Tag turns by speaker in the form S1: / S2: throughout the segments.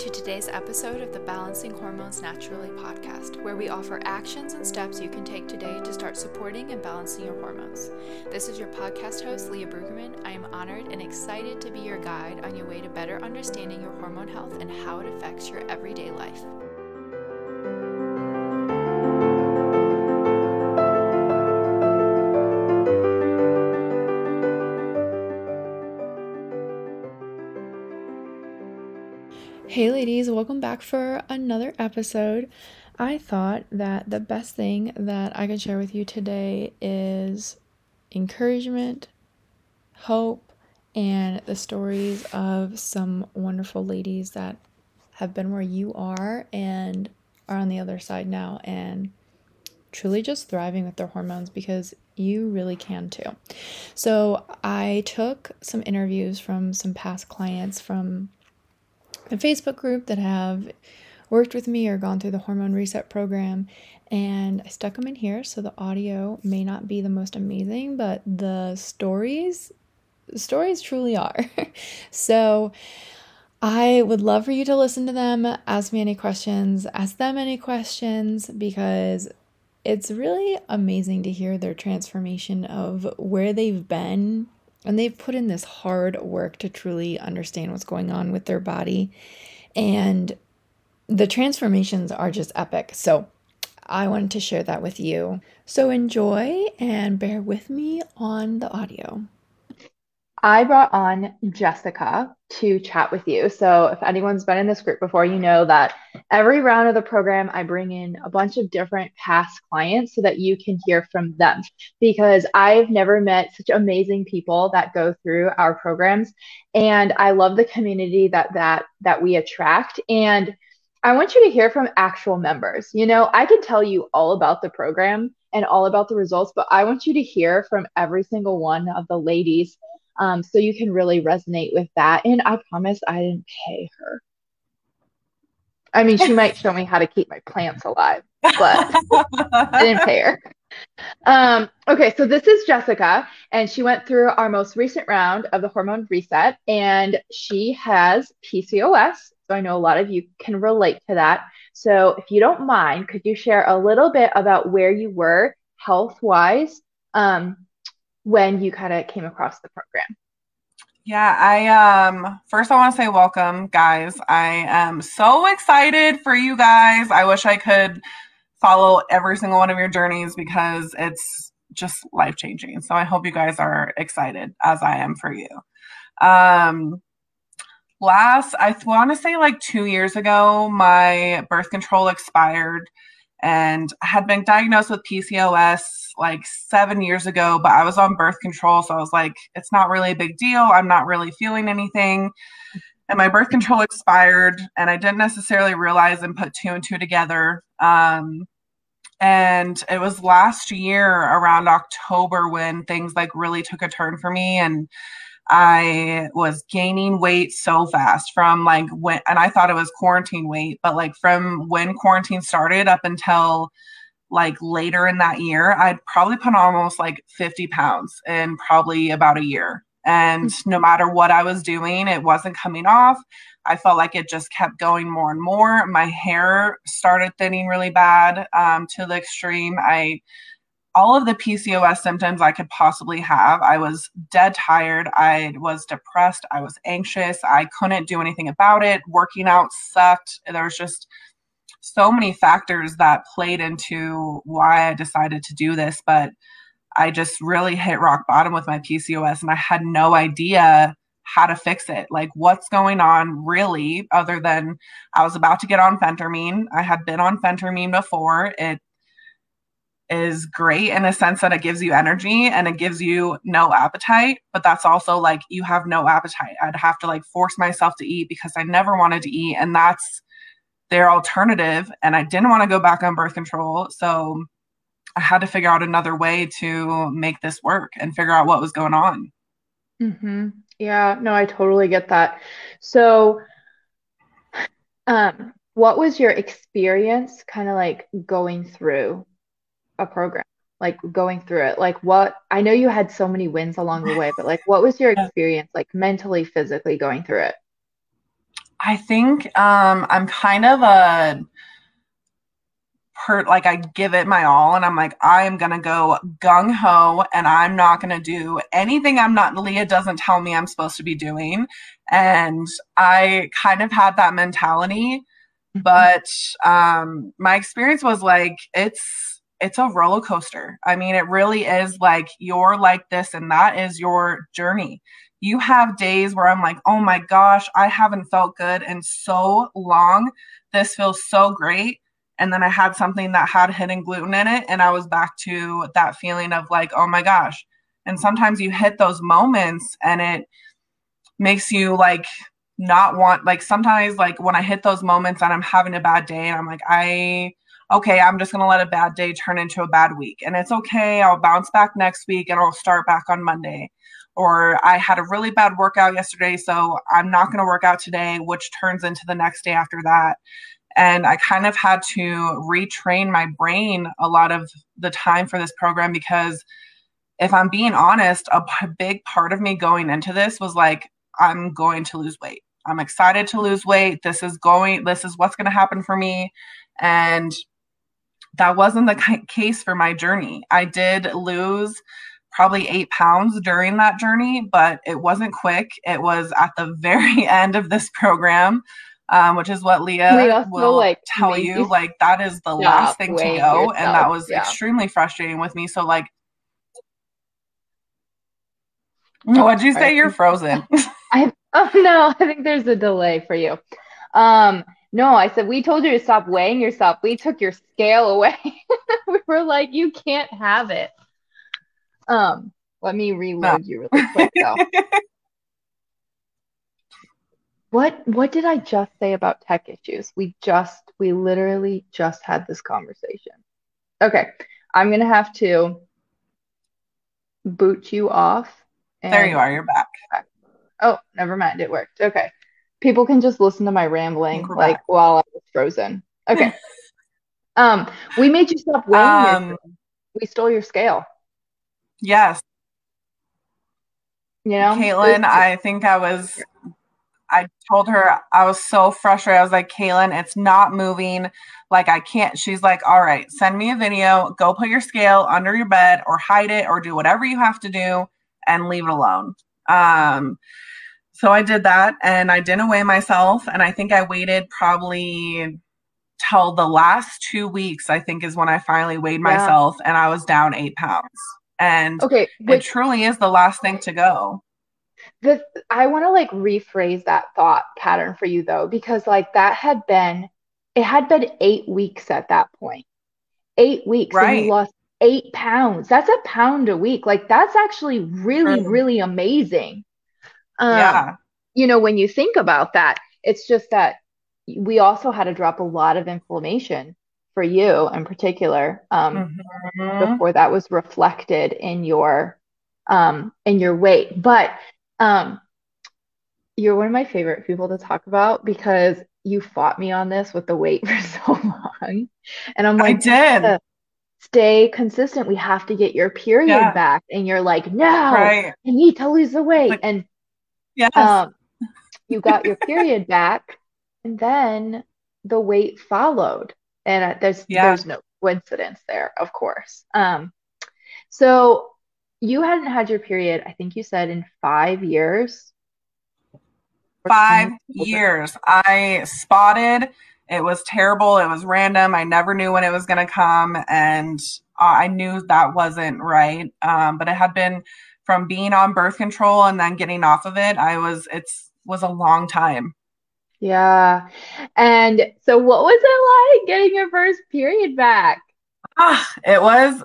S1: to today's episode of the Balancing Hormones Naturally podcast, where we offer actions and steps you can take today to start supporting and balancing your hormones. This is your podcast host, Leah Brueggemann. I am honored and excited to be your guide on your way to better understanding your hormone health and how it affects your everyday life. Welcome back for another episode. I thought that the best thing that I could share with you today is encouragement, hope, and the stories of some wonderful ladies that have been where you are and are on the other side now and truly just thriving with their hormones because you really can too. So, I took some interviews from some past clients from a Facebook group that have worked with me or gone through the hormone reset program and I stuck them in here so the audio may not be the most amazing but the stories the stories truly are. so I would love for you to listen to them, ask me any questions, ask them any questions because it's really amazing to hear their transformation of where they've been and they've put in this hard work to truly understand what's going on with their body. And the transformations are just epic. So I wanted to share that with you. So enjoy and bear with me on the audio. I brought on Jessica to chat with you. So, if anyone's been in this group before, you know that every round of the program, I bring in a bunch of different past clients so that you can hear from them. Because I've never met such amazing people that go through our programs, and I love the community that that that we attract. And I want you to hear from actual members. You know, I can tell you all about the program and all about the results, but I want you to hear from every single one of the ladies um, so you can really resonate with that. And I promise I didn't pay her. I mean, she might show me how to keep my plants alive, but I didn't pay her. Um, okay, so this is Jessica, and she went through our most recent round of the hormone reset, and she has PCOS. So I know a lot of you can relate to that. So if you don't mind, could you share a little bit about where you were health wise um, when you kind of came across the program?
S2: Yeah, I um first I want to say welcome guys. I am so excited for you guys. I wish I could follow every single one of your journeys because it's just life-changing. So I hope you guys are excited as I am for you. Um last I want to say like 2 years ago my birth control expired and had been diagnosed with PCOS like seven years ago, but I was on birth control. So I was like, it's not really a big deal. I'm not really feeling anything. And my birth control expired, and I didn't necessarily realize and put two and two together. Um, and it was last year around October when things like really took a turn for me. And I was gaining weight so fast from like when, and I thought it was quarantine weight, but like from when quarantine started up until like later in that year, I'd probably put on almost like 50 pounds in probably about a year. And no matter what I was doing, it wasn't coming off. I felt like it just kept going more and more. My hair started thinning really bad um, to the extreme. I all of the PCOS symptoms I could possibly have. I was dead tired. I was depressed. I was anxious. I couldn't do anything about it. Working out sucked. There was just so many factors that played into why I decided to do this. But I just really hit rock bottom with my PCOS and I had no idea how to fix it. Like, what's going on really, other than I was about to get on phentermine. I had been on phentermine before. It is great in a sense that it gives you energy and it gives you no appetite, but that's also like you have no appetite. I'd have to like force myself to eat because I never wanted to eat. And that's their alternative. And I didn't want to go back on birth control. So I had to figure out another way to make this work and figure out what was going on.
S1: Mm-hmm. Yeah, no, I totally get that. So, um, what was your experience kind of like going through a program like going through it? Like what i know you had so many wins along the way but like what was your experience like mentally physically going through it?
S2: I think um, I'm kind of a hurt like I give it my all and I'm like I am to go gung ho and I'm not to do anything I'm not Leah doesn't tell me I'm supposed to be doing. And I kind of had that mentality mm-hmm. but um my experience was like it's it's a roller coaster. I mean it really is like you're like this and that is your journey. You have days where I'm like, "Oh my gosh, I haven't felt good in so long. This feels so great." and then I had something that had hidden gluten in it, and I was back to that feeling of like, oh my gosh. And sometimes you hit those moments and it makes you like not want, like, sometimes, like, when I hit those moments and I'm having a bad day and I'm like, I, okay, I'm just going to let a bad day turn into a bad week. And it's okay. I'll bounce back next week and I'll start back on Monday. Or I had a really bad workout yesterday, so I'm not going to work out today, which turns into the next day after that. And I kind of had to retrain my brain a lot of the time for this program because if I'm being honest, a big part of me going into this was like, I'm going to lose weight. I'm excited to lose weight. This is going, this is what's going to happen for me. And that wasn't the case for my journey. I did lose probably eight pounds during that journey, but it wasn't quick. It was at the very end of this program um, which is what Leah will like tell you. Like that is the last thing to go, yourself. and that was yeah. extremely frustrating with me. So like, what'd you say? You're frozen.
S3: I oh no, I think there's a delay for you. Um, no, I said we told you to stop weighing yourself. We took your scale away. we were like, you can't have it. Um, let me reload no. you really quick though. What what did I just say about tech issues? We just we literally just had this conversation. Okay. I'm gonna have to boot you off.
S2: And... There you are, you're back.
S3: Oh, never mind, it worked. Okay. People can just listen to my rambling like back. while I was frozen. Okay. um, we made you stop weighing um, we stole your scale.
S2: Yes.
S3: You know,
S2: Caitlin, I think I was I told her I was so frustrated. I was like, Caitlin, it's not moving. Like, I can't. She's like, all right, send me a video. Go put your scale under your bed or hide it or do whatever you have to do and leave it alone. Um, so I did that and I didn't weigh myself. And I think I waited probably till the last two weeks, I think is when I finally weighed yeah. myself and I was down eight pounds. And okay, which, it truly is the last thing to go
S3: the I want to like rephrase that thought pattern for you though, because like that had been it had been eight weeks at that point. Eight weeks right. and you lost eight pounds. That's a pound a week. Like that's actually really, mm. really amazing. Um, yeah. You know, when you think about that, it's just that we also had to drop a lot of inflammation for you in particular um, mm-hmm. before that was reflected in your um, in your weight. But um, you're one of my favorite people to talk about because you fought me on this with the weight for so long. And I'm like,
S2: I did.
S3: Stay consistent. We have to get your period yeah. back. And you're like, no, right. I need to lose the weight. Like, and yes. um, you got your period back. And then the weight followed. And there's yeah. there's no coincidence there, of course. Um, so you hadn't had your period, I think you said in five years.
S2: Five years. I spotted. It was terrible. It was random. I never knew when it was going to come. And I knew that wasn't right. Um, but it had been from being on birth control and then getting off of it. I was, it's, was a long time.
S3: Yeah. And so what was it like getting your first period back?
S2: Ah, it was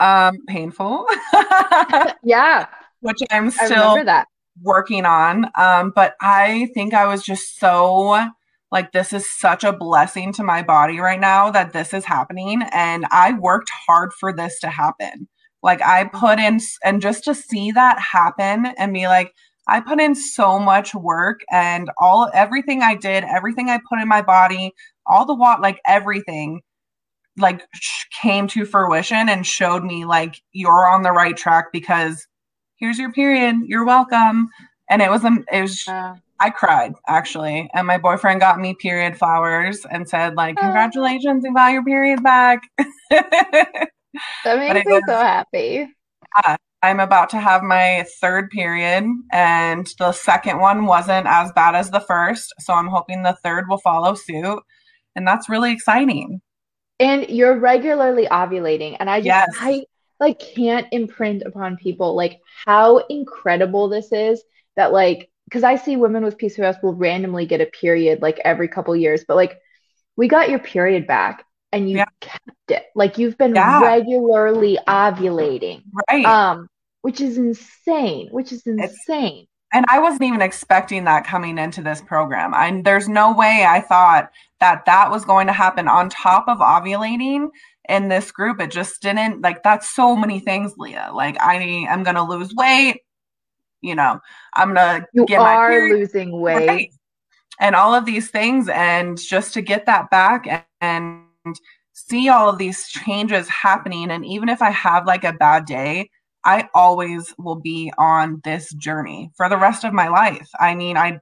S2: um, painful.
S3: yeah.
S2: Which I'm still working on. Um, but I think I was just so like this is such a blessing to my body right now that this is happening and I worked hard for this to happen. Like I put in and just to see that happen and be like I put in so much work and all everything I did, everything I put in my body, all the what like everything like came to fruition and showed me like you're on the right track because here's your period you're welcome. And it was um, it was I cried actually, and my boyfriend got me period flowers and said like, "Congratulations, you got your period back."
S3: that makes me so happy.
S2: Yeah, I'm about to have my third period, and the second one wasn't as bad as the first, so I'm hoping the third will follow suit, and that's really exciting.
S3: And you're regularly ovulating, and I just yes. I like can't imprint upon people like how incredible this is that like because I see women with PCOS will randomly get a period like every couple years, but like we got your period back and you yeah. kept it. Like you've been yeah. regularly ovulating.
S2: Right.
S3: Um, which is insane, which is insane. It's,
S2: and I wasn't even expecting that coming into this program. I there's no way I thought that that was going to happen on top of ovulating in this group. It just didn't like that's so many things, Leah. Like I am going to lose weight you know, I'm gonna
S3: you get are my losing weight. Right.
S2: And all of these things, and just to get that back and, and see all of these changes happening. And even if I have like a bad day, I always will be on this journey for the rest of my life. I mean, I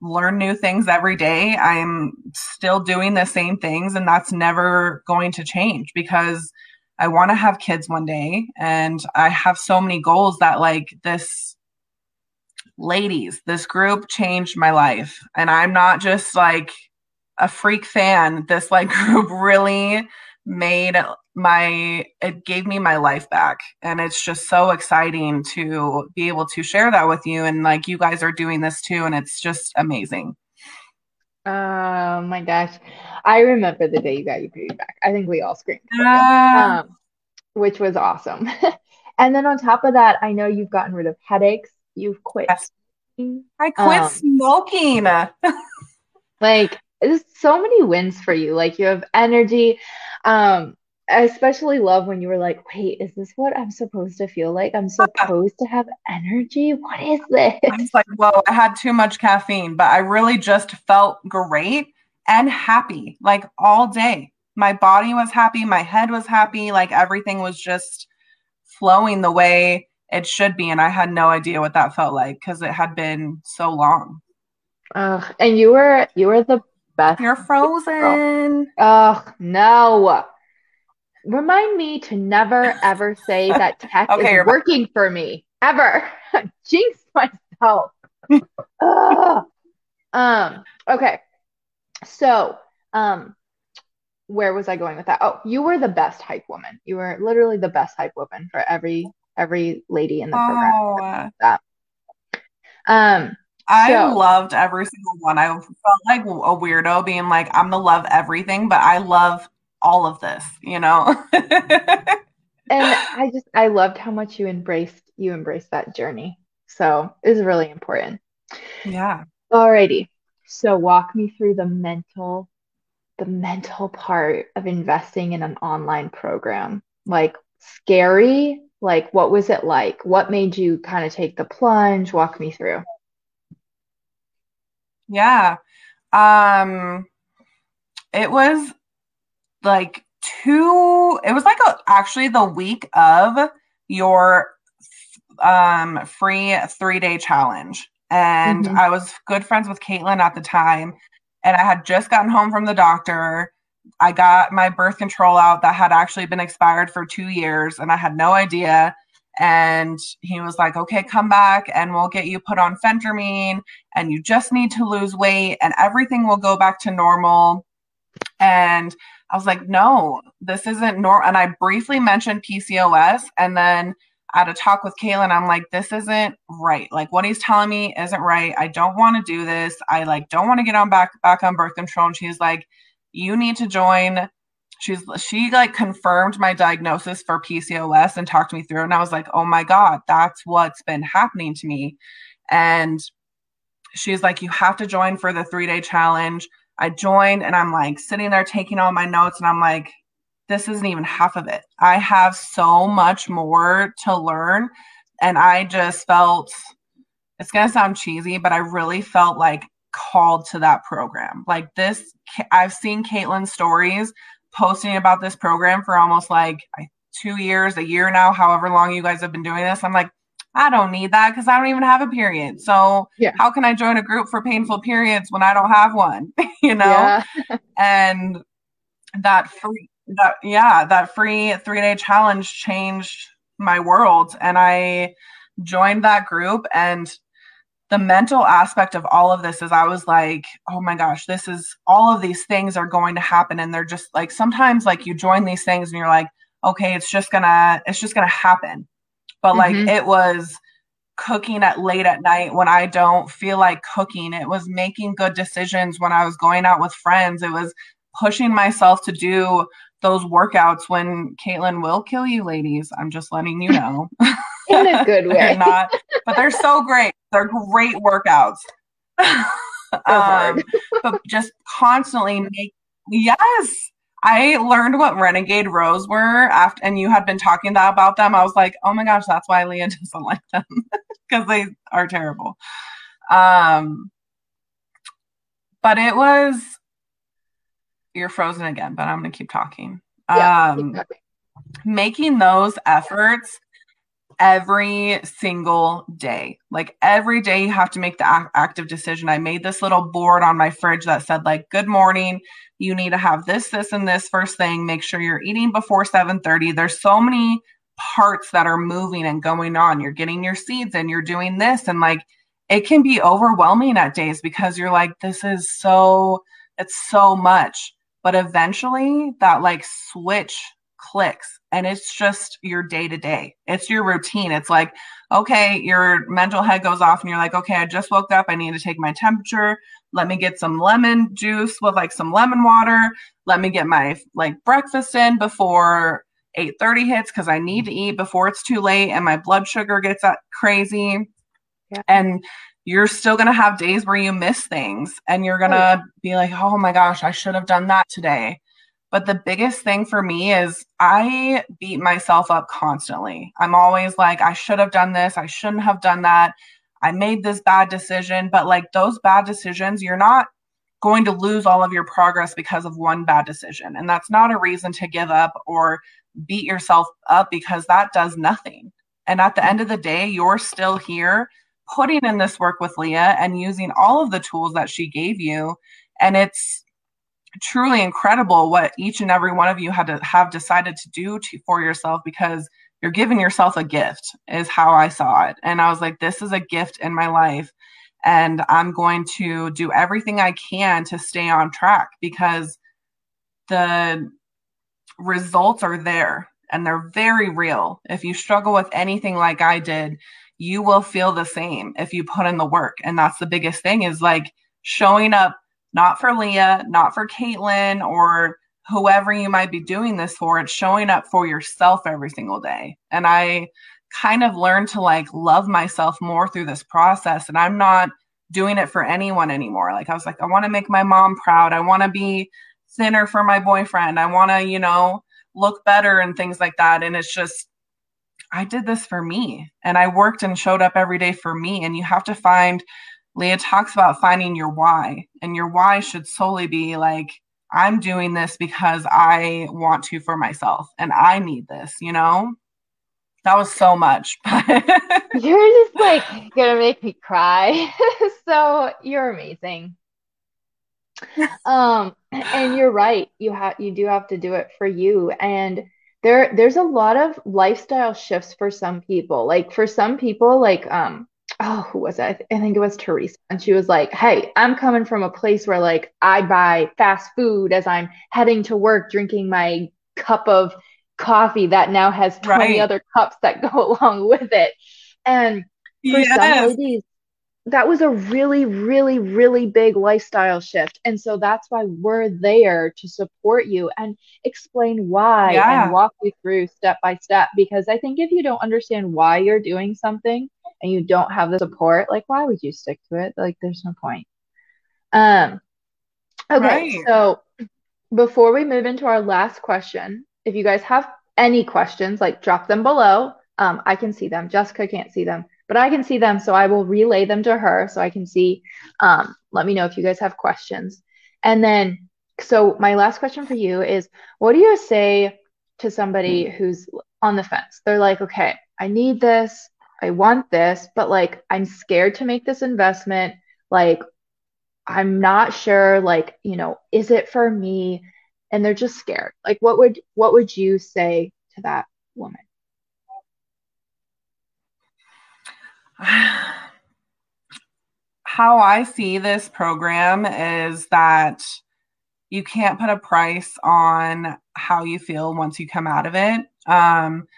S2: learn new things every day. I'm still doing the same things, and that's never going to change because I want to have kids one day. And I have so many goals that, like, this ladies, this group changed my life. And I'm not just like a freak fan. This like group really made my it gave me my life back. And it's just so exciting to be able to share that with you. And like you guys are doing this too. And it's just amazing.
S3: Oh my gosh. I remember the day you got your period back. I think we all screamed. Uh, um, which was awesome. And then on top of that i know you've gotten rid of headaches. You've quit. Yes.
S2: I quit um, smoking.
S3: like there's so many wins for you. Like you have energy. Um, I especially love when you were like, wait, is this what I'm supposed to feel like? I'm supposed to have energy? What is this?
S2: I was like, well, I had too much caffeine, but I really just felt great and happy like all day. My body was happy, my head was happy, like everything was just flowing the way it should be and i had no idea what that felt like because it had been so long
S3: uh, and you were you were the best
S2: you're frozen
S3: oh no remind me to never ever say that tech okay, is working back. for me ever jinx myself um okay so um where was I going with that? Oh, you were the best hype woman. You were literally the best hype woman for every every lady in the program. Oh. Um,
S2: I so, loved every single one. I felt like a weirdo being like, I'm gonna love everything, but I love all of this, you know.
S3: and I just I loved how much you embraced you embraced that journey. So it was really important.
S2: Yeah.
S3: Alrighty. So walk me through the mental the mental part of investing in an online program. Like scary like, what was it like? What made you kind of take the plunge? Walk me through.
S2: Yeah. Um, it was like two, it was like a, actually the week of your um free three day challenge. And mm-hmm. I was good friends with Caitlin at the time. And I had just gotten home from the doctor I got my birth control out that had actually been expired for two years and I had no idea. And he was like, okay, come back and we'll get you put on phentermine and you just need to lose weight and everything will go back to normal. And I was like, no, this isn't normal. And I briefly mentioned PCOS and then I had a talk with Caitlin. I'm like, this isn't right. Like what he's telling me isn't right. I don't want to do this. I like don't want to get on back back on birth control. And she's like, you need to join she's she like confirmed my diagnosis for PCOS and talked me through and I was like, "Oh my god, that's what's been happening to me." And she's like, "You have to join for the 3-day challenge." I joined and I'm like sitting there taking all my notes and I'm like, "This isn't even half of it. I have so much more to learn." And I just felt it's going to sound cheesy, but I really felt like called to that program. Like this, I've seen Caitlin's stories posting about this program for almost like two years, a year now, however long you guys have been doing this. I'm like, I don't need that because I don't even have a period. So yeah. how can I join a group for painful periods when I don't have one? you know? Yeah. and that free that yeah, that free three day challenge changed my world. And I joined that group and the mental aspect of all of this is I was like, oh my gosh, this is all of these things are going to happen. And they're just like sometimes like you join these things and you're like, okay, it's just gonna, it's just gonna happen. But mm-hmm. like it was cooking at late at night when I don't feel like cooking. It was making good decisions when I was going out with friends. It was pushing myself to do those workouts when Caitlin will kill you, ladies. I'm just letting you know.
S3: In a good way.
S2: they're not, but they're so great. They're great workouts. um, but just constantly make yes. I learned what Renegade Rows were after, and you had been talking about them. I was like, oh my gosh, that's why Leah doesn't like them because they are terrible. Um, but it was you're frozen again, but I'm going to keep talking. Yeah, um, making those efforts every single day. Like every day you have to make the active decision. I made this little board on my fridge that said like good morning, you need to have this this and this first thing. Make sure you're eating before 7:30. There's so many parts that are moving and going on. You're getting your seeds and you're doing this and like it can be overwhelming at days because you're like this is so it's so much but eventually that like switch clicks and it's just your day to day. It's your routine. It's like, okay, your mental head goes off and you're like, okay, I just woke up. I need to take my temperature. Let me get some lemon juice with like some lemon water. Let me get my like breakfast in before 8:30 hits cuz I need to eat before it's too late and my blood sugar gets crazy. Yeah. And you're still going to have days where you miss things and you're going to be like, oh my gosh, I should have done that today. But the biggest thing for me is I beat myself up constantly. I'm always like, I should have done this. I shouldn't have done that. I made this bad decision. But like those bad decisions, you're not going to lose all of your progress because of one bad decision. And that's not a reason to give up or beat yourself up because that does nothing. And at the end of the day, you're still here putting in this work with Leah and using all of the tools that she gave you. And it's truly incredible what each and every one of you had to have decided to do to, for yourself because you're giving yourself a gift is how I saw it. And I was like, this is a gift in my life. And I'm going to do everything I can to stay on track because the results are there and they're very real. If you struggle with anything like I did, you will feel the same if you put in the work. And that's the biggest thing is like showing up not for Leah, not for Caitlin or whoever you might be doing this for. It's showing up for yourself every single day. And I kind of learned to like love myself more through this process. And I'm not doing it for anyone anymore. Like I was like, I want to make my mom proud. I want to be thinner for my boyfriend. I want to, you know, look better and things like that. And it's just I did this for me and I worked and showed up every day for me. And you have to find, Leah talks about finding your why, and your why should solely be like, I'm doing this because I want to for myself and I need this, you know? That was so much.
S3: you're just like gonna make me cry. so you're amazing. Um, and you're right. You have you do have to do it for you. And there there's a lot of lifestyle shifts for some people. Like for some people, like um, oh, who was it? I think it was Teresa. And she was like, Hey, I'm coming from a place where like I buy fast food as I'm heading to work, drinking my cup of coffee that now has 20 right. other cups that go along with it. And for yes. some ladies, that was a really, really, really big lifestyle shift. And so that's why we're there to support you and explain why yeah. and walk you through step by step. Because I think if you don't understand why you're doing something and you don't have the support, like why would you stick to it? Like there's no point. Um okay, right. so before we move into our last question, if you guys have any questions, like drop them below. Um, I can see them. Jessica can't see them but I can see them. So I will relay them to her so I can see. Um, let me know if you guys have questions. And then, so my last question for you is what do you say to somebody who's on the fence? They're like, okay, I need this. I want this, but like I'm scared to make this investment. Like I'm not sure like, you know, is it for me? And they're just scared. Like what would what would you say to that woman?
S2: How I see this program is that you can't put a price on how you feel once you come out of it. Um,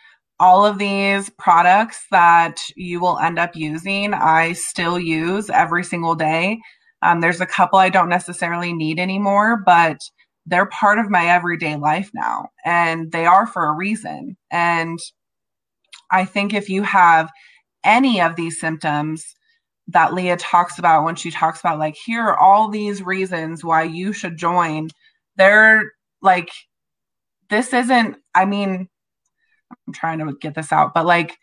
S2: all of these products that you will end up using, I still use every single day. Um, there's a couple I don't necessarily need anymore, but they're part of my everyday life now, and they are for a reason. And I think if you have any of these symptoms that Leah talks about when she talks about, like, here are all these reasons why you should join, they're like, this isn't, I mean, I'm trying to get this out, but like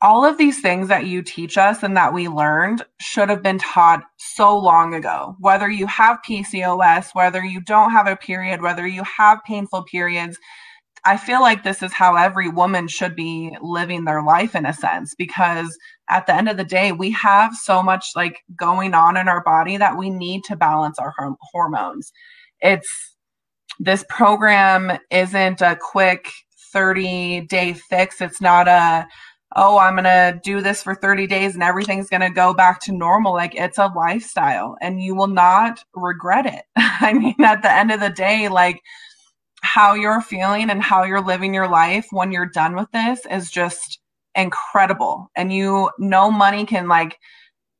S2: all of these things that you teach us and that we learned should have been taught so long ago. Whether you have PCOS, whether you don't have a period, whether you have painful periods, I feel like this is how every woman should be living their life in a sense because at the end of the day we have so much like going on in our body that we need to balance our hormones. It's this program isn't a quick 30 day fix. It's not a, oh, I'm going to do this for 30 days and everything's going to go back to normal. Like it's a lifestyle and you will not regret it. I mean, at the end of the day, like how you're feeling and how you're living your life when you're done with this is just incredible. And you, no money can like,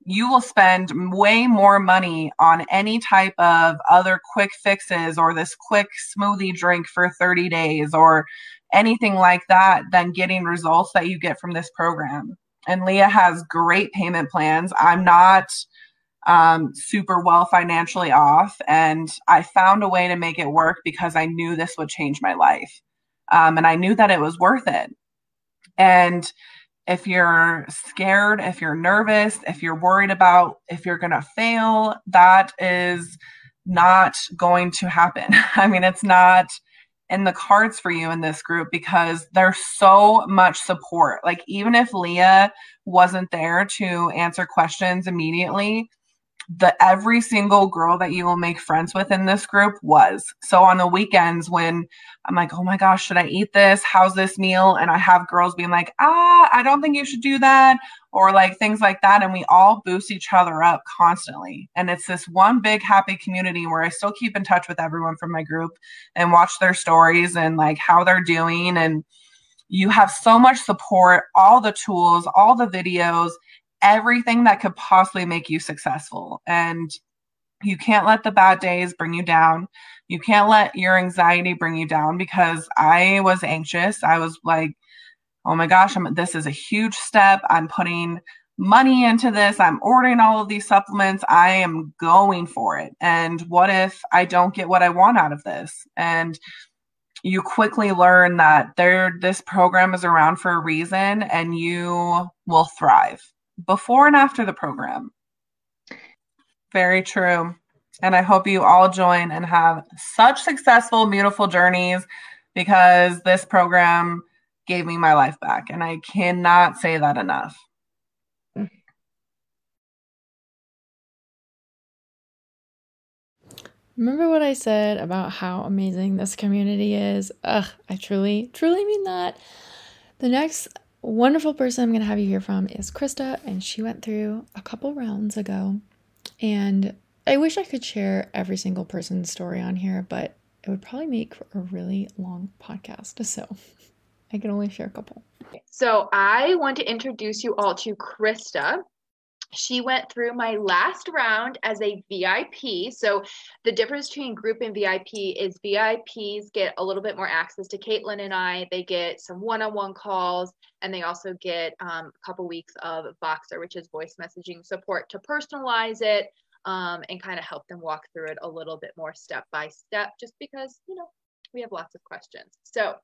S2: you will spend way more money on any type of other quick fixes or this quick smoothie drink for 30 days or anything like that than getting results that you get from this program. And Leah has great payment plans. I'm not um, super well financially off, and I found a way to make it work because I knew this would change my life. Um, and I knew that it was worth it. And if you're scared, if you're nervous, if you're worried about if you're going to fail, that is not going to happen. I mean, it's not in the cards for you in this group because there's so much support. Like, even if Leah wasn't there to answer questions immediately, the every single girl that you will make friends with in this group was. So on the weekends when I'm like, oh my gosh, should I eat this? How's this meal? And I have girls being like, ah, I don't think you should do that, or like things like that. And we all boost each other up constantly. And it's this one big happy community where I still keep in touch with everyone from my group and watch their stories and like how they're doing. And you have so much support, all the tools, all the videos everything that could possibly make you successful. And you can't let the bad days bring you down. You can't let your anxiety bring you down because I was anxious. I was like, oh my gosh, I'm, this is a huge step. I'm putting money into this. I'm ordering all of these supplements. I am going for it. And what if I don't get what I want out of this? And you quickly learn that there this program is around for a reason and you will thrive before and after the program. Very true. And I hope you all join and have such successful, beautiful journeys because this program gave me my life back. And I cannot say that enough.
S1: Remember what I said about how amazing this community is? Ugh, I truly, truly mean that. The next wonderful person I'm going to have you hear from is Krista, and she went through a couple rounds ago. And I wish I could share every single person's story on here, but it would probably make for a really long podcast. So I can only share a couple.
S4: So I want to introduce you all to Krista she went through my last round as a VIP. So the difference between group and VIP is VIPs get a little bit more access to Caitlin and I. They get some one-on-one calls, and they also get um, a couple weeks of Voxer, which is voice messaging support to personalize it um, and kind of help them walk through it a little bit more step by step, just because you know we have lots of questions. So.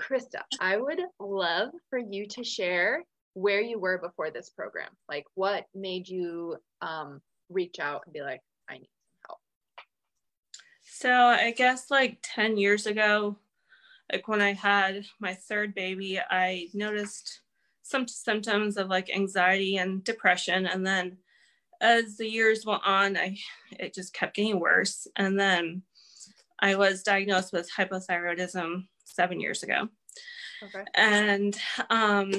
S4: Krista, I would love for you to share where you were before this program. Like, what made you um, reach out and be like, I need some help?
S5: So, I guess like 10 years ago, like when I had my third baby, I noticed some symptoms of like anxiety and depression. And then as the years went on, I it just kept getting worse. And then I was diagnosed with hypothyroidism seven years ago. Okay. And um,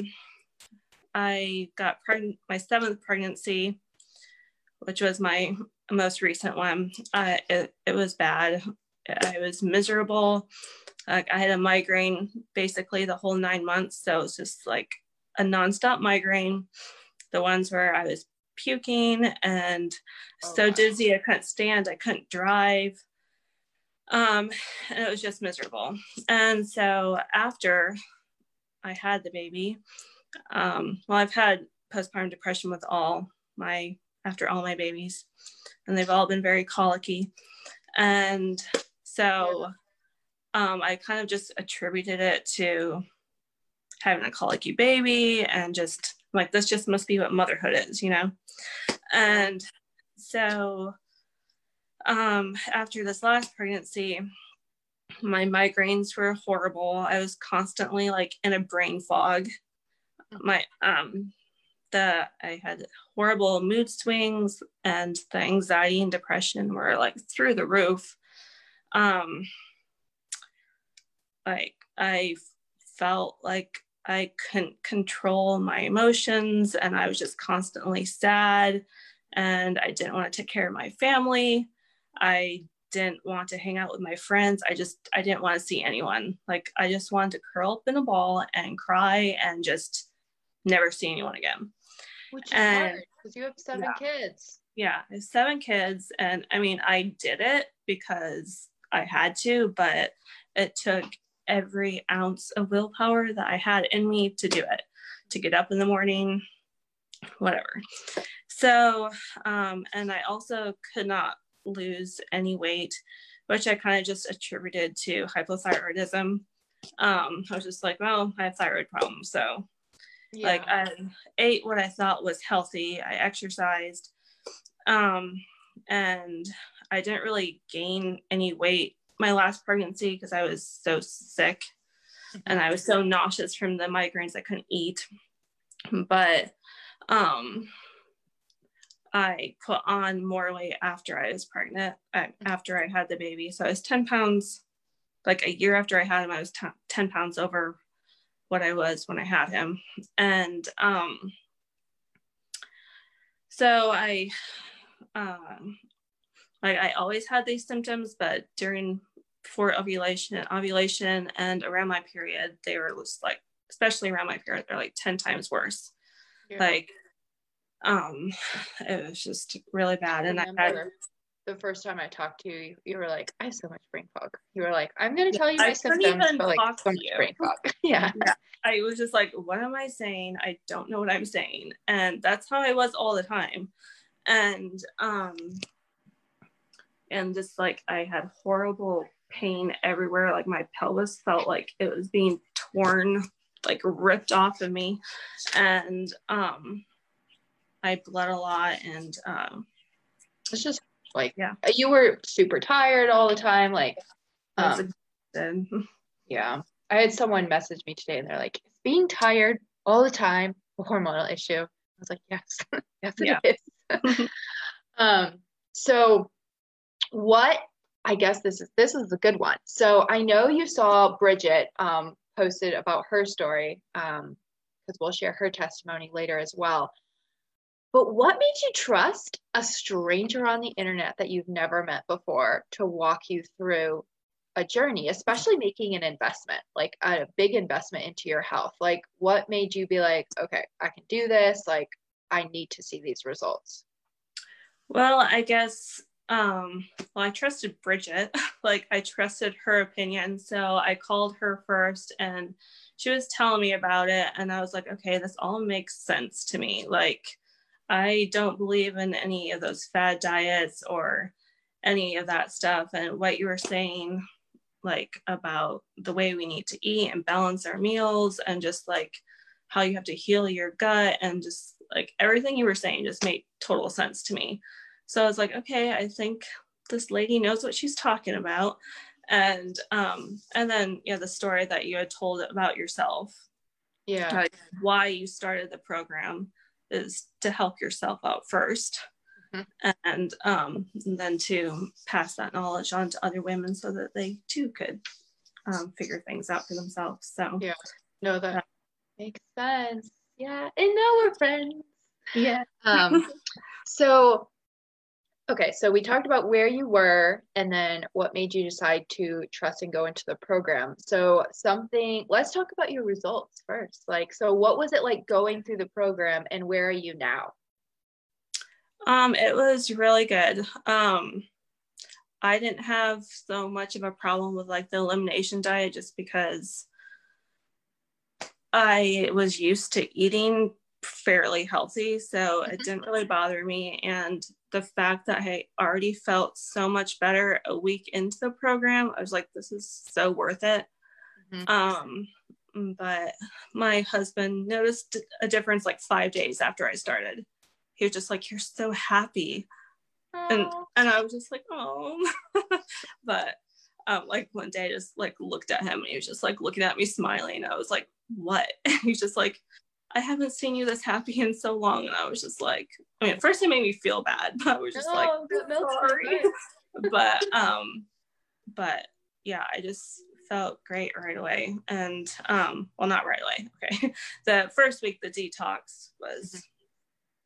S5: I got pregnant, my seventh pregnancy, which was my most recent one. Uh, it, it was bad. I was miserable. Like I had a migraine basically the whole nine months. So it was just like a nonstop migraine. The ones where I was puking and oh, so wow. dizzy I couldn't stand, I couldn't drive. Um, and it was just miserable. And so after I had the baby, um, well, I've had postpartum depression with all my after all my babies, and they've all been very colicky. And so um, I kind of just attributed it to having a colicky baby and just like this just must be what motherhood is, you know? And so um, after this last pregnancy, my migraines were horrible. I was constantly like in a brain fog. My um the I had horrible mood swings and the anxiety and depression were like through the roof. Um like I felt like I couldn't control my emotions and I was just constantly sad and I didn't want to take care of my family. I didn't want to hang out with my friends. I just I didn't want to see anyone. Like I just wanted to curl up in a ball and cry and just never see anyone again.
S3: Which is and, hard because you have seven yeah. kids.
S5: Yeah, I have seven kids and I mean I did it because I had to, but it took every ounce of willpower that I had in me to do it, to get up in the morning, whatever. So, um, and I also could not lose any weight, which I kind of just attributed to hypothyroidism. Um, I was just like, well, I have thyroid problems. So, yeah. like, I ate what I thought was healthy, I exercised, um, and I didn't really gain any weight my last pregnancy because I was so sick and I was so nauseous from the migraines I couldn't eat. But um I put on more weight after I was pregnant, uh, after I had the baby. So I was 10 pounds, like a year after I had him, I was t- 10 pounds over what I was when I had him. And um, so I, um, like I always had these symptoms, but during for ovulation, ovulation, and around my period, they were just like, especially around my period, they're like ten times worse. Yeah. Like, um, it was just really bad. And I, I had
S3: the first time I talked to you, you were like, I have so much brain fog. You were like, I'm going to tell you my I symptoms, but like so much you. brain fog. yeah. yeah.
S5: I was just like, what am I saying? I don't know what I'm saying. And that's how I was all the time. And, um, and just like I had horrible pain everywhere. Like my pelvis felt like it was being torn, like ripped off of me. And um I bled a lot and um
S3: it's just like yeah. You were super tired all the time, like um, yeah. I had someone message me today and they're like, being tired all the time a hormonal issue. I was like, yes, yes it yeah. is. um, so what I guess this is this is a good one. So I know you saw Bridget um, posted about her story because um, we'll share her testimony later as well. But what made you trust a stranger on the internet that you've never met before to walk you through a journey, especially making an investment, like a big investment into your health? Like, what made you be like, okay, I can do this? Like, I need to see these results?
S5: Well, I guess um well i trusted bridget like i trusted her opinion so i called her first and she was telling me about it and i was like okay this all makes sense to me like i don't believe in any of those fad diets or any of that stuff and what you were saying like about the way we need to eat and balance our meals and just like how you have to heal your gut and just like everything you were saying just made total sense to me so I was like, okay, I think this lady knows what she's talking about. And um, and then yeah, the story that you had told about yourself
S3: Yeah.
S5: Like why you started the program is to help yourself out 1st mm-hmm. and um, and then to pass that knowledge on to other women so that they too could um, figure things out for themselves. So
S3: yeah, no, that uh, makes sense. Yeah, and now we're friends.
S5: Yeah.
S3: um, so okay, so we talked about where you were and then what made you decide to trust and go into the program. So something let's talk about your results first. Like so what was it like going through the program and where are you now?
S5: Um it was really good. Um I didn't have so much of a problem with like the elimination diet just because I was used to eating fairly healthy. So it mm-hmm. didn't really bother me. And the fact that I already felt so much better a week into the program, I was like, this is so worth it. Mm-hmm. Um, but my husband noticed a difference like five days after I started. He was just like, You're so happy and and I was just like, oh, but um, like one day I just like looked at him and he was just like looking at me smiling. I was like, what? He's just like, I haven't seen you this happy in so long. And I was just like, I mean, at first it made me feel bad, but I was just no, like, sorry. but um, but yeah, I just felt great right away. And um, well, not right away. Okay, the first week the detox was mm-hmm.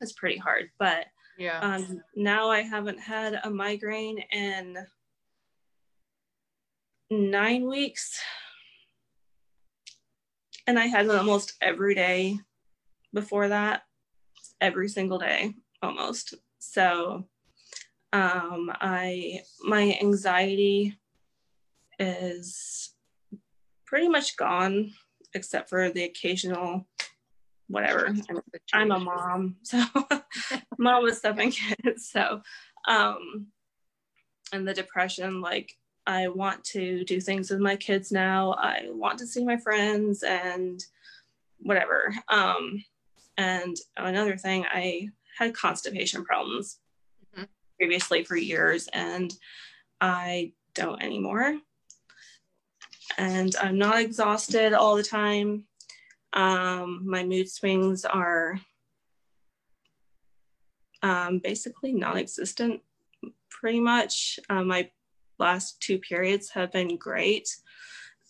S5: was pretty hard, but
S3: yeah.
S5: Um, now I haven't had a migraine in nine weeks. And I had it almost every day before that, every single day almost. So um, I my anxiety is pretty much gone except for the occasional whatever. I'm, I'm a mom, so mom with seven kids. So, um, and the depression, like I want to do things with my kids now. I want to see my friends and whatever. Um, and another thing, I had constipation problems mm-hmm. previously for years, and I don't anymore. And I'm not exhausted all the time. Um, my mood swings are um, basically non existent, pretty much. Uh, my last two periods have been great.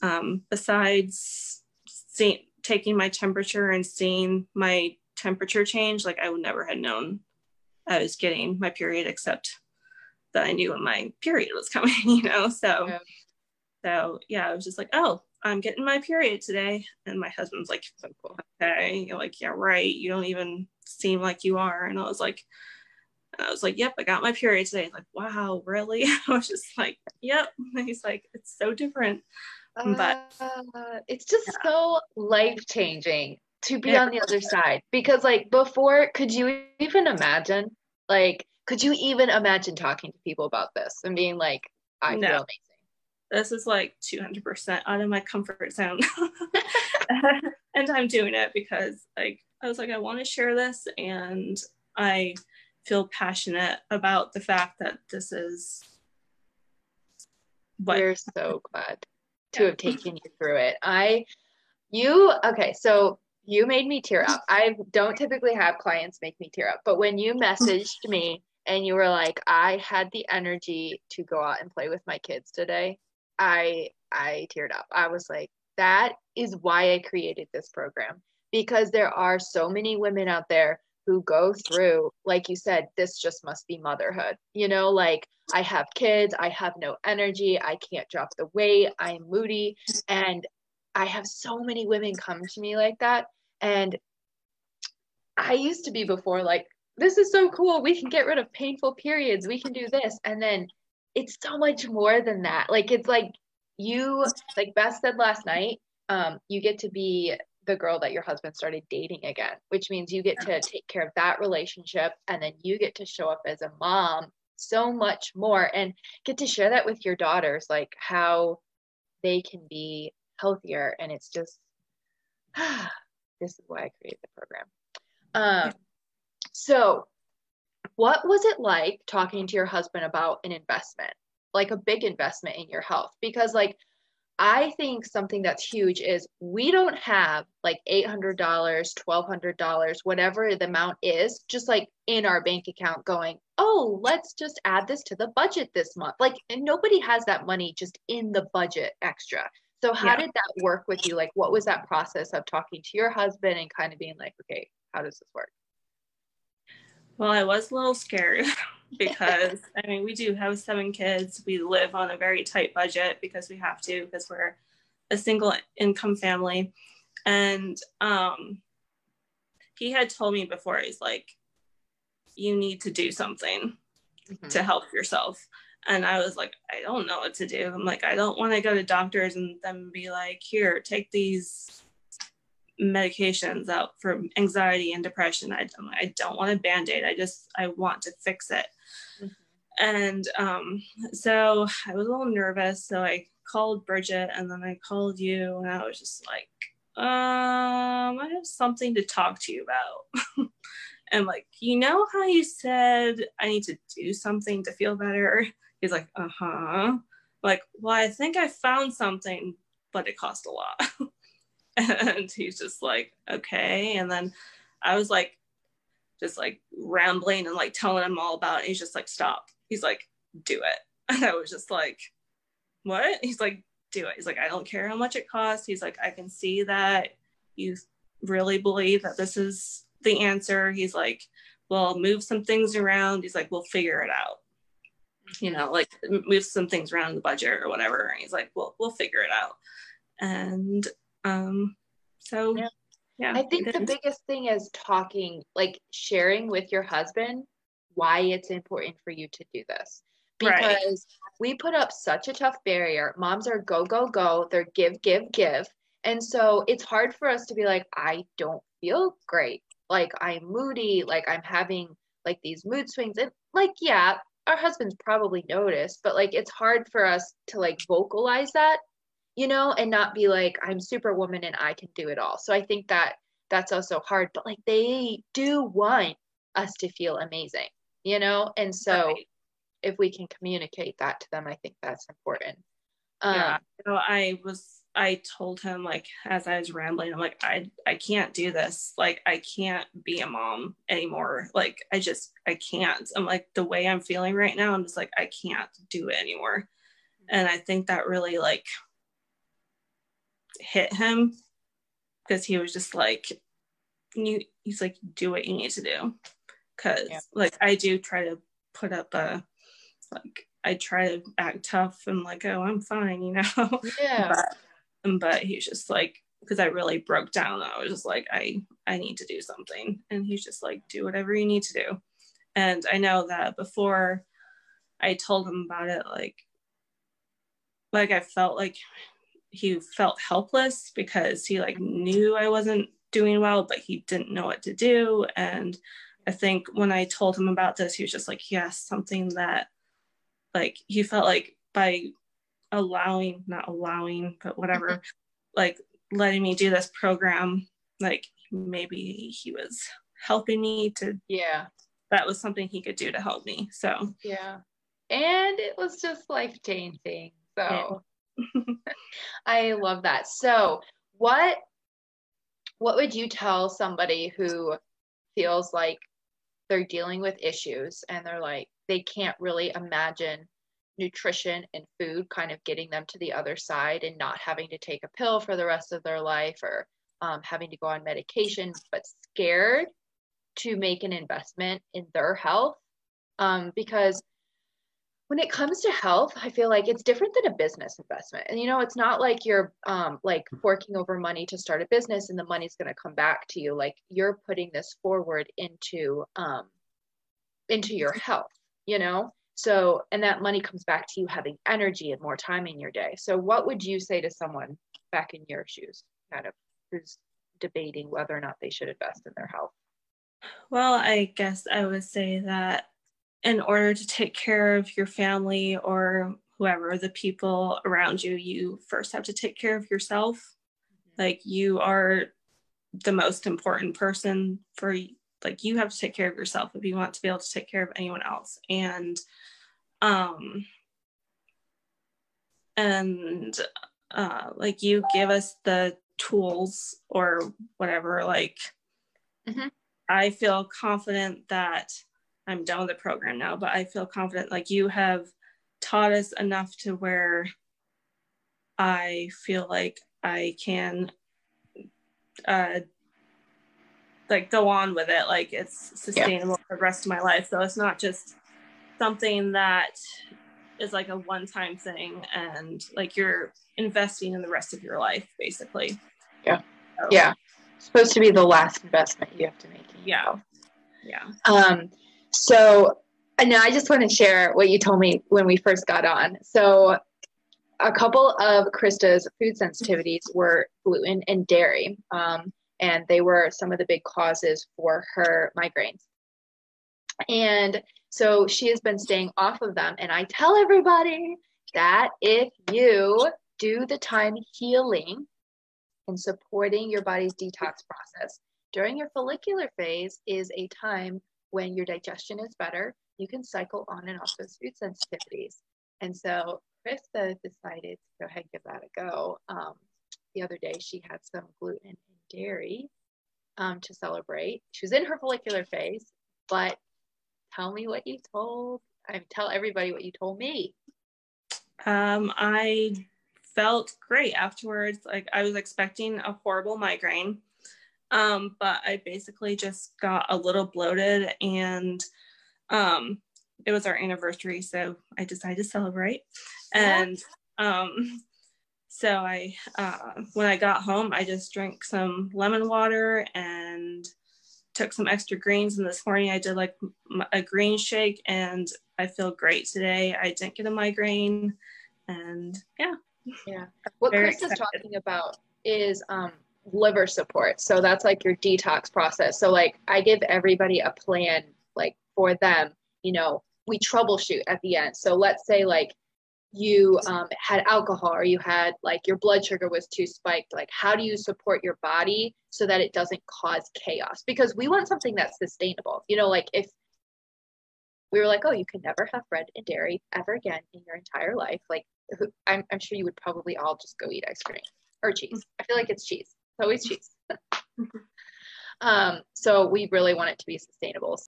S5: Um, besides see, taking my temperature and seeing my temperature change, like I would never had known I was getting my period, except that I knew when my period was coming, you know? So, yeah. so yeah, I was just like, oh, I'm getting my period today. And my husband's like, okay. You're like, yeah, right. You don't even seem like you are. And I was like, I was like, yep, I got my period today. He's like, wow, really? I was just like, yep. And he's like, it's so different. But
S3: uh, it's just yeah. so life changing to be on the other side because, like, before, could you even imagine? Like, could you even imagine talking to people about this and being like, I no. feel amazing?
S5: this is like 200% out of my comfort zone and i'm doing it because like i was like i want to share this and i feel passionate about the fact that this is
S3: what we're so glad to yeah. have taken you through it i you okay so you made me tear up i don't typically have clients make me tear up but when you messaged me and you were like i had the energy to go out and play with my kids today I I teared up. I was like, that is why I created this program because there are so many women out there who go through like you said this just must be motherhood. You know like i have kids i have no energy i can't drop the weight i'm moody and i have so many women come to me like that. And i used to be before like this is so cool we can get rid of painful periods we can do this. And then it's so much more than that. Like it's like you like Beth said last night, um, you get to be the girl that your husband started dating again, which means you get to take care of that relationship and then you get to show up as a mom so much more and get to share that with your daughters, like how they can be healthier. And it's just, this is why I created the program. Um, so what was it like talking to your husband about an investment, like a big investment in your health? Because, like, I think something that's huge is we don't have like $800, $1,200, whatever the amount is, just like in our bank account going, oh, let's just add this to the budget this month. Like, and nobody has that money just in the budget extra. So, how yeah. did that work with you? Like, what was that process of talking to your husband and kind of being like, okay, how does this work?
S5: Well, I was a little scared because I mean, we do have seven kids. We live on a very tight budget because we have to because we're a single income family. And um, he had told me before, he's like, you need to do something mm-hmm. to help yourself. And I was like, I don't know what to do. I'm like, I don't want to go to doctors and then be like, here, take these medications out for anxiety and depression. I, I don't want a band-aid. I just I want to fix it. Mm-hmm. And um, so I was a little nervous. So I called Bridget and then I called you and I was just like, um, I have something to talk to you about. and like, you know how you said I need to do something to feel better? He's like, uh-huh. Like, well, I think I found something, but it cost a lot. and he's just like okay. And then i was like just like rambling and like telling him all about it. He's just like stop. He's like do it. And i was just like what? He's like do it. He's like i don't care how much it costs. He's like i can see that you really believe that this is the answer. He's like well move some things around. He's like we'll figure it out. You know like move some things around the budget or whatever. And he's like well we'll figure it out. And um, so yeah. yeah
S3: I think the biggest thing is talking, like sharing with your husband why it's important for you to do this. Because right. we put up such a tough barrier. Moms are go, go, go. They're give, give, give. And so it's hard for us to be like, I don't feel great. Like I'm moody, like I'm having like these mood swings. And like, yeah, our husbands probably notice, but like it's hard for us to like vocalize that you know, and not be like, I'm superwoman and I can do it all. So I think that that's also hard, but like they do want us to feel amazing, you know? And so right. if we can communicate that to them, I think that's important.
S5: Um, yeah. So I was, I told him like, as I was rambling, I'm like, I, I can't do this. Like, I can't be a mom anymore. Like, I just, I can't. I'm like, the way I'm feeling right now, I'm just like, I can't do it anymore. And I think that really like hit him because he was just like you he's like do what you need to do. Because yeah. like i do try to put up a like i try to act tough and like oh i'm fine you know?
S3: Yeah.
S5: But, but he's just like because i really broke down i was just like i i need to do something and he's just like do whatever you need to do. And i know that before i told him about it like like i felt like he felt helpless because he like knew I wasn't doing well, but he didn't know what to do. And I think when I told him about this, he was just like, yes, something that like he felt like by allowing, not allowing, but whatever, mm-hmm. like letting me do this program, like maybe he was helping me to
S3: yeah.
S5: that was something he could do to help me. So
S3: yeah. And it was just life changing so I love that. So, what what would you tell somebody who feels like they're dealing with issues and they're like they can't really imagine nutrition and food kind of getting them to the other side and not having to take a pill for the rest of their life or um, having to go on medication, but scared to make an investment in their health um, because when it comes to health i feel like it's different than a business investment. And you know it's not like you're um, like forking over money to start a business and the money's going to come back to you. Like you're putting this forward into um, into your health you know? So and that money comes back to you having energy and more time in your day. So what would you say to someone back in your shoes kind of who's debating whether or not they should invest in their health?
S5: Well i guess i would say that in order to take care of your family or whoever the people around you you first have to take care of yourself mm-hmm. like you are the most important person for like you have to take care of yourself if you want to be able to take care of anyone else and um and uh, like you give us the tools or whatever, like mm-hmm. I feel confident that I'm done with the program now, but I feel confident like you have taught us enough to where I feel like I can uh like go on with it like it's sustainable yeah. for the rest of my life. So it's not just something that is like a one-time thing and like you're investing in the rest of your life basically.
S3: Yeah. So, yeah. It's supposed to be the last investment you have to make
S5: yeah. yeah.
S3: Um so and now i just want to share what you told me when we first got on so a couple of krista's food sensitivities were gluten and dairy um, and they were some of the big causes for her migraines and so she has been staying off of them. And I tell everybody that if you do the time healing and supporting your body's detox process during your follicular phase is a time when your digestion is better. You can cycle on and off those food sensitivities. And so Krista decided to go ahead and give that a go. Um, the other day, she had some gluten and dairy um, to celebrate. She was in her follicular phase, but tell me what you told I tell everybody what you told me.
S5: Um, I felt great afterwards. Like I was expecting a horrible migraine. Um, but I basically just got a little bloated and um it was our anniversary, so I decided to celebrate. And um so I uh when I got home I just drank some lemon water and took some extra greens and this morning I did like a green shake and I feel great today. I didn't get a migraine and yeah.
S3: Yeah. What Chris is talking about is um, liver support. So that's like your detox process. So like I give everybody a plan like for them, you know, we troubleshoot at the end. So let's say like you um, had alcohol or you had like your blood sugar was too spiked. Like how do you support your body so that it doesn't cause chaos? Because we want something that's sustainable. You know like if we were like oh you can never have bread and dairy ever again in your entire life like i'm, I'm sure you would probably all just go eat ice cream or cheese. I feel like it's cheese it's always cheese um, so we really want it to be sustainable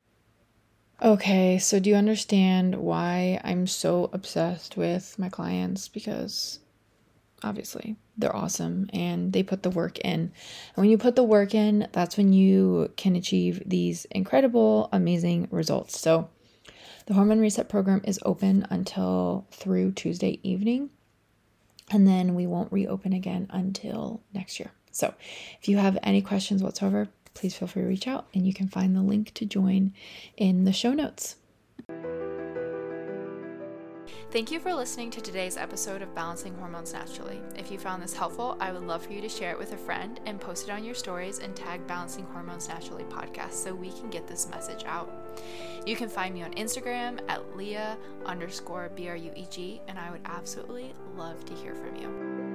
S1: Okay, so do you understand why I'm so obsessed with my clients? Because obviously they're awesome and they put the work in. And when you put the work in, that's when you can achieve these incredible, amazing results. So the Hormone Reset program is open until through Tuesday evening. And then we won't reopen again until next year. So if you have any questions whatsoever, please feel free to reach out and you can find the link to join in the show notes. Thank you for listening to today's episode of Balancing Hormones Naturally. If you found this helpful, I would love for you to share it with a friend and post it on your stories and tag Balancing Hormones Naturally podcast so we can get this message out. You can find me on Instagram at Leah underscore B R U E G, and I would absolutely love to hear from you.